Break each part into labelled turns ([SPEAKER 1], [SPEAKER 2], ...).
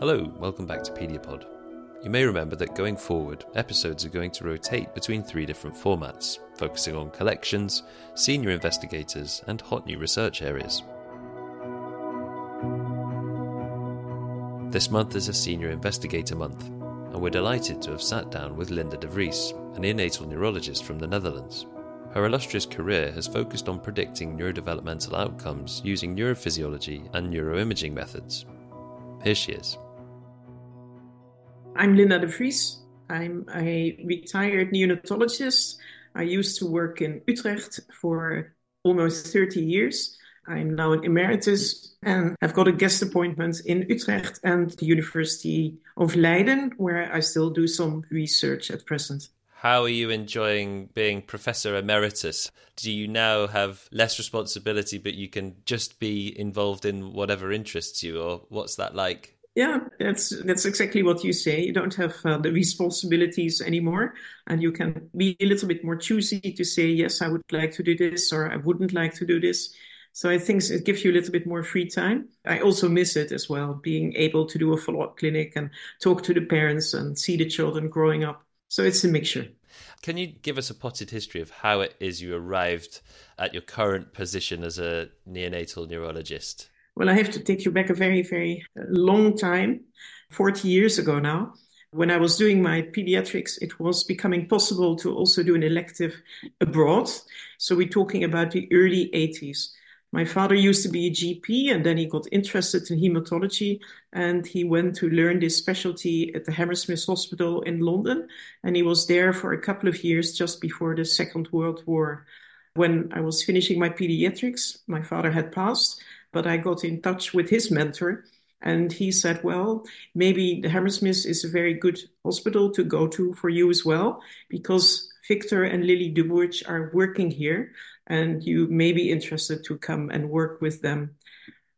[SPEAKER 1] Hello, welcome back to Pediapod. You may remember that going forward, episodes are going to rotate between three different formats, focusing on collections, senior investigators, and hot new research areas. This month is a Senior Investigator Month, and we're delighted to have sat down with Linda de Vries, a neonatal neurologist from the Netherlands. Her illustrious career has focused on predicting neurodevelopmental outcomes using neurophysiology and neuroimaging methods. Here she is.
[SPEAKER 2] I'm Linda de Vries. I'm a retired neonatologist. I used to work in Utrecht for almost 30 years. I'm now an emeritus and I've got a guest appointment in Utrecht and the University of Leiden, where I still do some research at present.
[SPEAKER 1] How are you enjoying being Professor Emeritus? Do you now have less responsibility, but you can just be involved in whatever interests you, or what's that like?
[SPEAKER 2] Yeah, that's that's exactly what you say. You don't have uh, the responsibilities anymore, and you can be a little bit more choosy to say yes, I would like to do this, or I wouldn't like to do this. So I think it gives you a little bit more free time. I also miss it as well, being able to do a follow-up clinic and talk to the parents and see the children growing up. So it's a mixture.
[SPEAKER 1] Can you give us a potted history of how it is you arrived at your current position as a neonatal neurologist?
[SPEAKER 2] Well, I have to take you back a very, very uh, long time, 40 years ago now. When I was doing my pediatrics, it was becoming possible to also do an elective abroad. So we're talking about the early 80s. My father used to be a GP and then he got interested in hematology and he went to learn this specialty at the Hammersmith Hospital in London. And he was there for a couple of years just before the Second World War. When I was finishing my pediatrics, my father had passed but I got in touch with his mentor and he said, well, maybe the Hammersmith is a very good hospital to go to for you as well, because Victor and Lily Dubowitz are working here and you may be interested to come and work with them.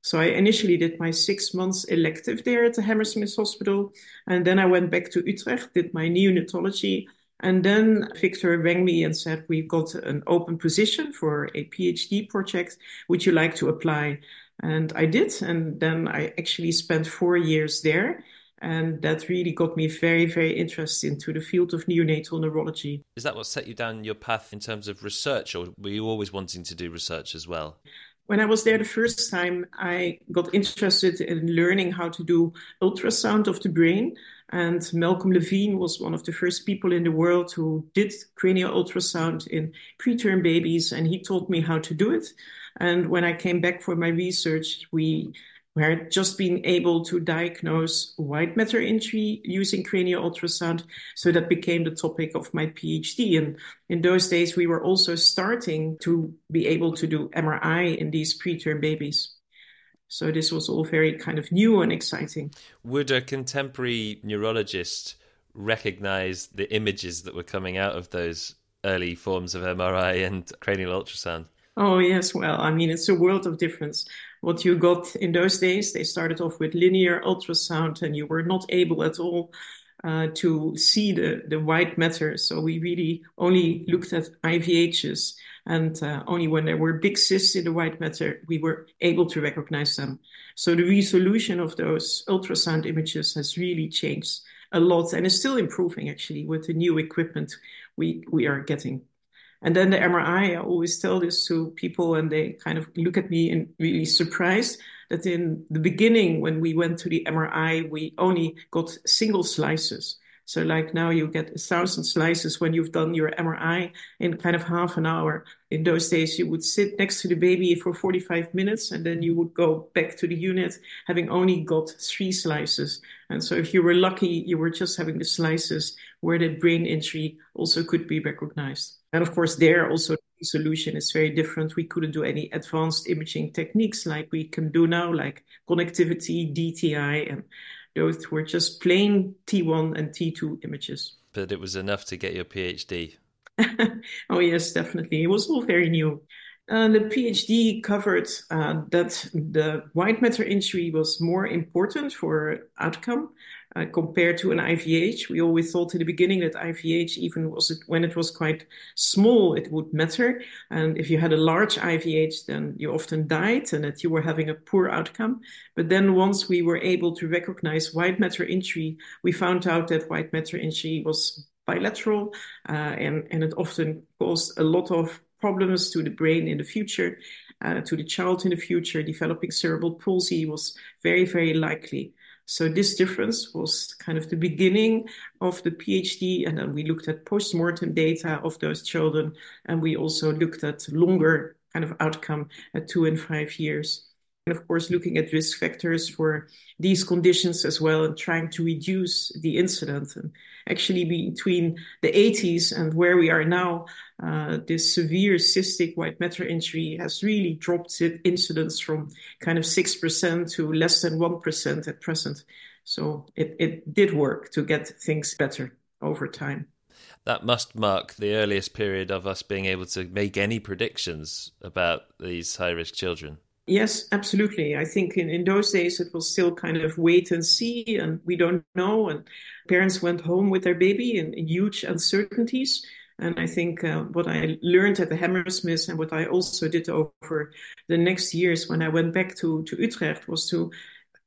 [SPEAKER 2] So I initially did my six months elective there at the Hammersmith Hospital. And then I went back to Utrecht, did my neonatology. And then Victor rang me and said, We've got an open position for a PhD project. Would you like to apply? And I did. And then I actually spent four years there. And that really got me very, very interested into the field of neonatal neurology.
[SPEAKER 1] Is that what set you down your path in terms of research, or were you always wanting to do research as well?
[SPEAKER 2] When I was there the first time, I got interested in learning how to do ultrasound of the brain. And Malcolm Levene was one of the first people in the world who did cranial ultrasound in preterm babies, and he taught me how to do it. And when I came back for my research, we were just being able to diagnose white matter injury using cranial ultrasound. So that became the topic of my PhD. And in those days, we were also starting to be able to do MRI in these preterm babies. So this was all very kind of new and exciting.
[SPEAKER 1] Would a contemporary neurologist recognize the images that were coming out of those early forms of MRI and cranial ultrasound?
[SPEAKER 2] Oh, yes. Well, I mean, it's a world of difference. What you got in those days, they started off with linear ultrasound, and you were not able at all uh, to see the, the white matter. So we really only looked at IVHs, and uh, only when there were big cysts in the white matter, we were able to recognize them. So the resolution of those ultrasound images has really changed a lot and is still improving actually with the new equipment we, we are getting. And then the MRI, I always tell this to people and they kind of look at me and really surprised that in the beginning, when we went to the MRI, we only got single slices. So like now you get a thousand slices when you've done your MRI in kind of half an hour. In those days, you would sit next to the baby for 45 minutes and then you would go back to the unit having only got three slices. And so if you were lucky, you were just having the slices where the brain injury also could be recognized. And of course, there also the solution is very different. We couldn't do any advanced imaging techniques like we can do now, like connectivity, DTI, and those were just plain T1 and T2 images.
[SPEAKER 1] But it was enough to get your PhD.
[SPEAKER 2] oh, yes, definitely. It was all very new. Uh, the PhD covered uh, that the white matter injury was more important for outcome uh, compared to an IVH. We always thought in the beginning that IVH, even was it, when it was quite small, it would matter. And if you had a large IVH, then you often died and that you were having a poor outcome. But then once we were able to recognize white matter injury, we found out that white matter injury was bilateral uh, and, and it often caused a lot of problems to the brain in the future, uh, to the child in the future. Developing cerebral palsy was very, very likely. So this difference was kind of the beginning of the PhD. And then we looked at post-mortem data of those children. And we also looked at longer kind of outcome at two and five years and of course looking at risk factors for these conditions as well and trying to reduce the incident and actually between the 80s and where we are now uh, this severe cystic white matter injury has really dropped incidence from kind of 6% to less than 1% at present. So it, it did work to get things better over time.
[SPEAKER 1] That must mark the earliest period of us being able to make any predictions about these high risk children
[SPEAKER 2] Yes, absolutely. I think in, in those days it was still kind of wait and see, and we don't know. And parents went home with their baby in, in huge uncertainties. And I think uh, what I learned at the Hammersmith and what I also did over the next years when I went back to, to Utrecht was to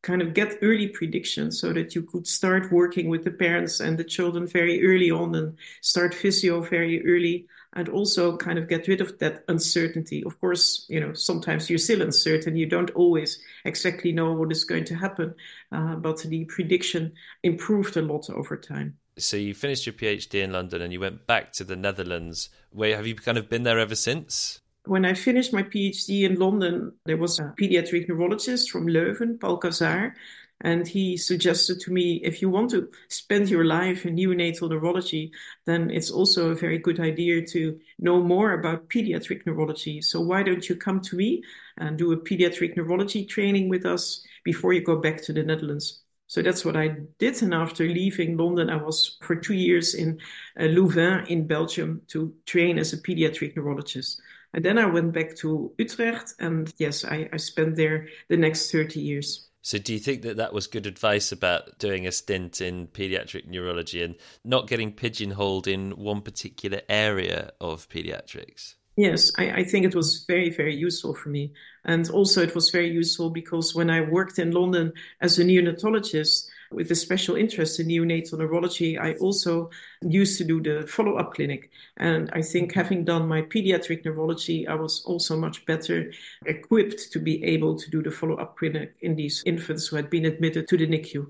[SPEAKER 2] kind of get early predictions so that you could start working with the parents and the children very early on and start physio very early and also kind of get rid of that uncertainty. Of course, you know, sometimes you're still uncertain. You don't always exactly know what is going to happen, uh, but the prediction improved a lot over time.
[SPEAKER 1] So you finished your PhD in London and you went back to the Netherlands. Where have you kind of been there ever since?
[SPEAKER 2] When I finished my PhD in London, there was a pediatric neurologist from Leuven, Paul Casaer, and he suggested to me, if you want to spend your life in neonatal neurology, then it's also a very good idea to know more about pediatric neurology. So why don't you come to me and do a pediatric neurology training with us before you go back to the Netherlands? So that's what I did. And after leaving London, I was for two years in uh, Louvain in Belgium to train as a pediatric neurologist. And then I went back to Utrecht. And yes, I, I spent there the next 30 years.
[SPEAKER 1] So, do you think that that was good advice about doing a stint in pediatric neurology and not getting pigeonholed in one particular area of pediatrics?
[SPEAKER 2] Yes, I, I, think it was very, very useful for me. And also, it was very useful because when I worked in London as a neonatologist, with a special interest in neonatal neurology, I also used to do the follow up clinic. And I think having done my pediatric neurology, I was also much better equipped to be able to do the follow up clinic in these infants who had been admitted to the NICU.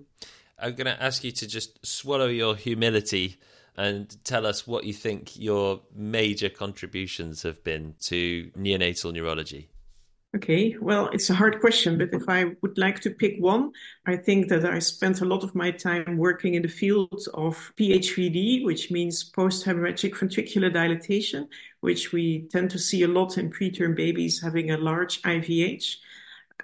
[SPEAKER 1] I'm going to ask you to just swallow your humility and tell us what you think your major contributions have been to neonatal neurology.
[SPEAKER 2] Okay, well, it's a hard question, but if I would like to pick one, I think that I spent a lot of my time working in the field of PHVD, which means post hemorrhagic ventricular dilatation, which we tend to see a lot in preterm babies having a large IVH.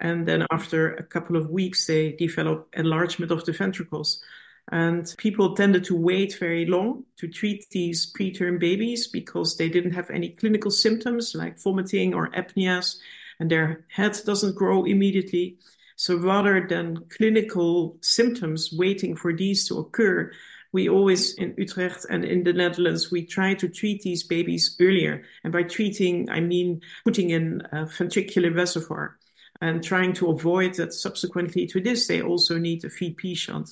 [SPEAKER 2] And then after a couple of weeks, they develop enlargement of the ventricles. And people tended to wait very long to treat these preterm babies because they didn't have any clinical symptoms like vomiting or apneas and their head doesn't grow immediately. So rather than clinical symptoms waiting for these to occur, we always in Utrecht and in the Netherlands, we try to treat these babies earlier. And by treating, I mean putting in a ventricular reservoir and trying to avoid that subsequently to this, they also need a VP shunt.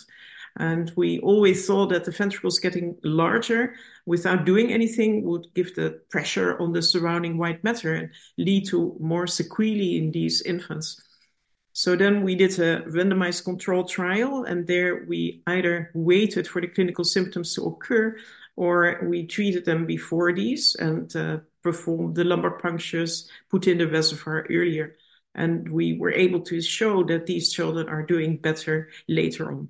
[SPEAKER 2] And we always thought that the ventricles getting larger without doing anything would give the pressure on the surrounding white matter and lead to more sequelae in these infants. So then we did a randomized control trial, and there we either waited for the clinical symptoms to occur or we treated them before these and uh, performed the lumbar punctures, put in the reservoir earlier. And we were able to show that these children are doing better later on.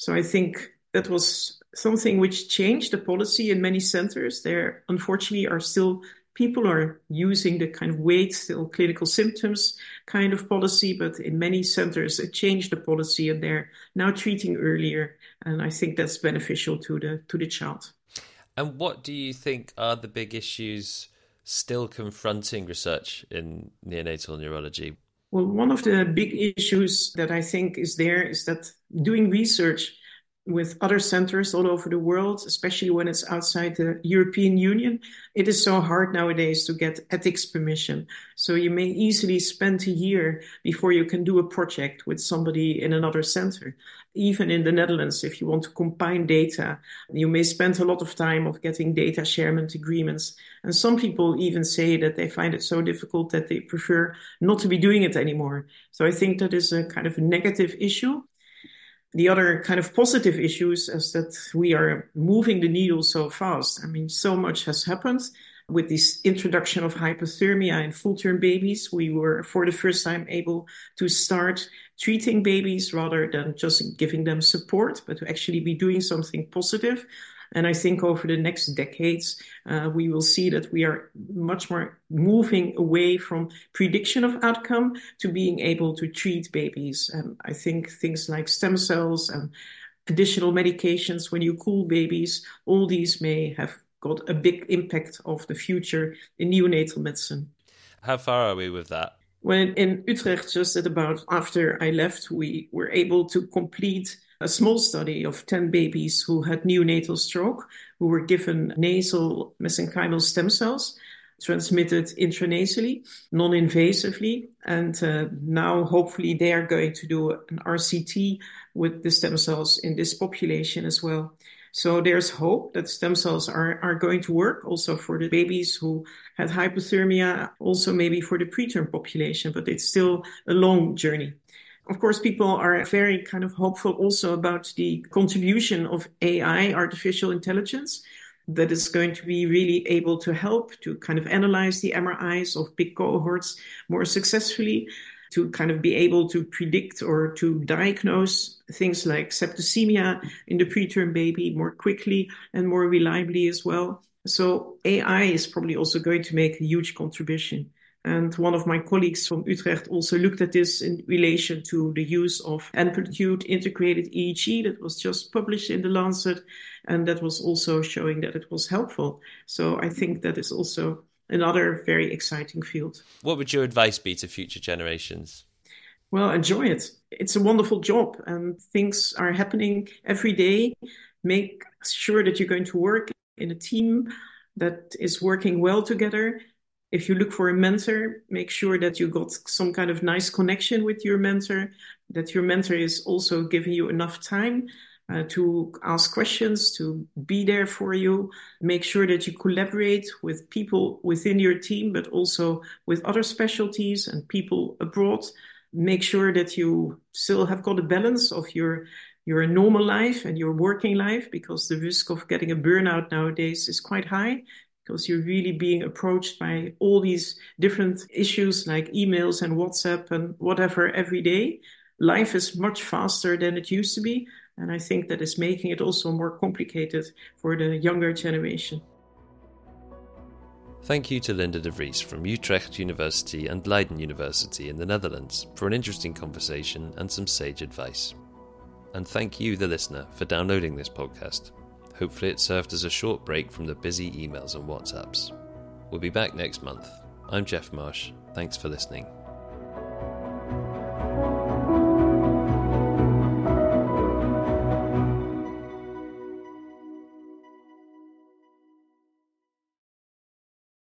[SPEAKER 2] So I think that was something which changed the policy in many centers. There, unfortunately, are still people are using the kind of wait till clinical symptoms kind of policy, but in many centers it changed the policy and they're now treating earlier. And I think that's beneficial to the to the child.
[SPEAKER 1] And what do you think are the big issues still confronting research in neonatal neurology?
[SPEAKER 2] Well, one of the big issues that I think is there is that doing research with other centers all over the world, especially when it's outside the European Union, it is so hard nowadays to get ethics permission. So you may easily spend a year before you can do a project with somebody in another center. Even in the Netherlands, if you want to combine data, you may spend a lot of time of getting data sharement agreements. And some people even say that they find it so difficult that they prefer not to be doing it anymore. So I think that is a kind of negative issue the other kind of positive issues is that we are moving the needle so fast. I mean, so much has happened with this introduction of hypothermia in full term babies. We were for the first time able to start treating babies rather than just giving them support, but to actually be doing something positive. And I think over the next decades, uh, we will see that we are much more moving away from prediction of outcome to being able to treat babies. And I think things like stem cells and additional medications when you cool babies, all these may have got a big impact of the future in neonatal medicine.
[SPEAKER 1] How far are we with that?
[SPEAKER 2] When in Utrecht, just at about after I left, we were able to complete a small study of 10 babies who had neonatal stroke, who were given nasal mesenchymal stem cells transmitted intranasally, non invasively. And uh, now, hopefully, they are going to do an RCT with the stem cells in this population as well. So there's hope that stem cells are, are going to work also for the babies who had hypothermia, also maybe for the preterm population, but it's still a long journey. Of course, people are very kind of hopeful also about the contribution of AI, artificial intelligence, that is going to be really able to help to kind of analyze the MRIs of big cohorts more successfully, to kind of be able to predict or to diagnose things like septicemia in the preterm baby more quickly and more reliably as well. So AI is probably also going to make a huge contribution. And one of my colleagues from Utrecht also looked at this in relation to the use of amplitude integrated EEG that was just published in the Lancet. And that was also showing that it was helpful. So I think that is also another very exciting field.
[SPEAKER 1] What would your advice be to future generations?
[SPEAKER 2] Well, enjoy it. It's a wonderful job and things are happening every day. Make sure that you're going to work in a team that is working well together if you look for a mentor, make sure that you got some kind of nice connection with your mentor, that your mentor is also giving you enough time uh, to ask questions, to be there for you. Make sure that you collaborate with people within your team, but also with other specialties and people abroad. Make sure that you still have got a balance of your your normal life and your working life because the risk of getting a burnout nowadays is quite high because you're really being approached by all these different issues like emails and WhatsApp and whatever every day. Life is much faster than it used to be. And I think that is making it also more complicated for the younger generation.
[SPEAKER 1] Thank you to Linda de Vries from Utrecht University and Leiden University in the Netherlands for an interesting conversation and some sage advice. And thank you, the listener, for downloading this podcast. Hopefully, it served as a short break from the busy emails and WhatsApps. We'll be back next month. I'm Jeff Marsh. Thanks for listening.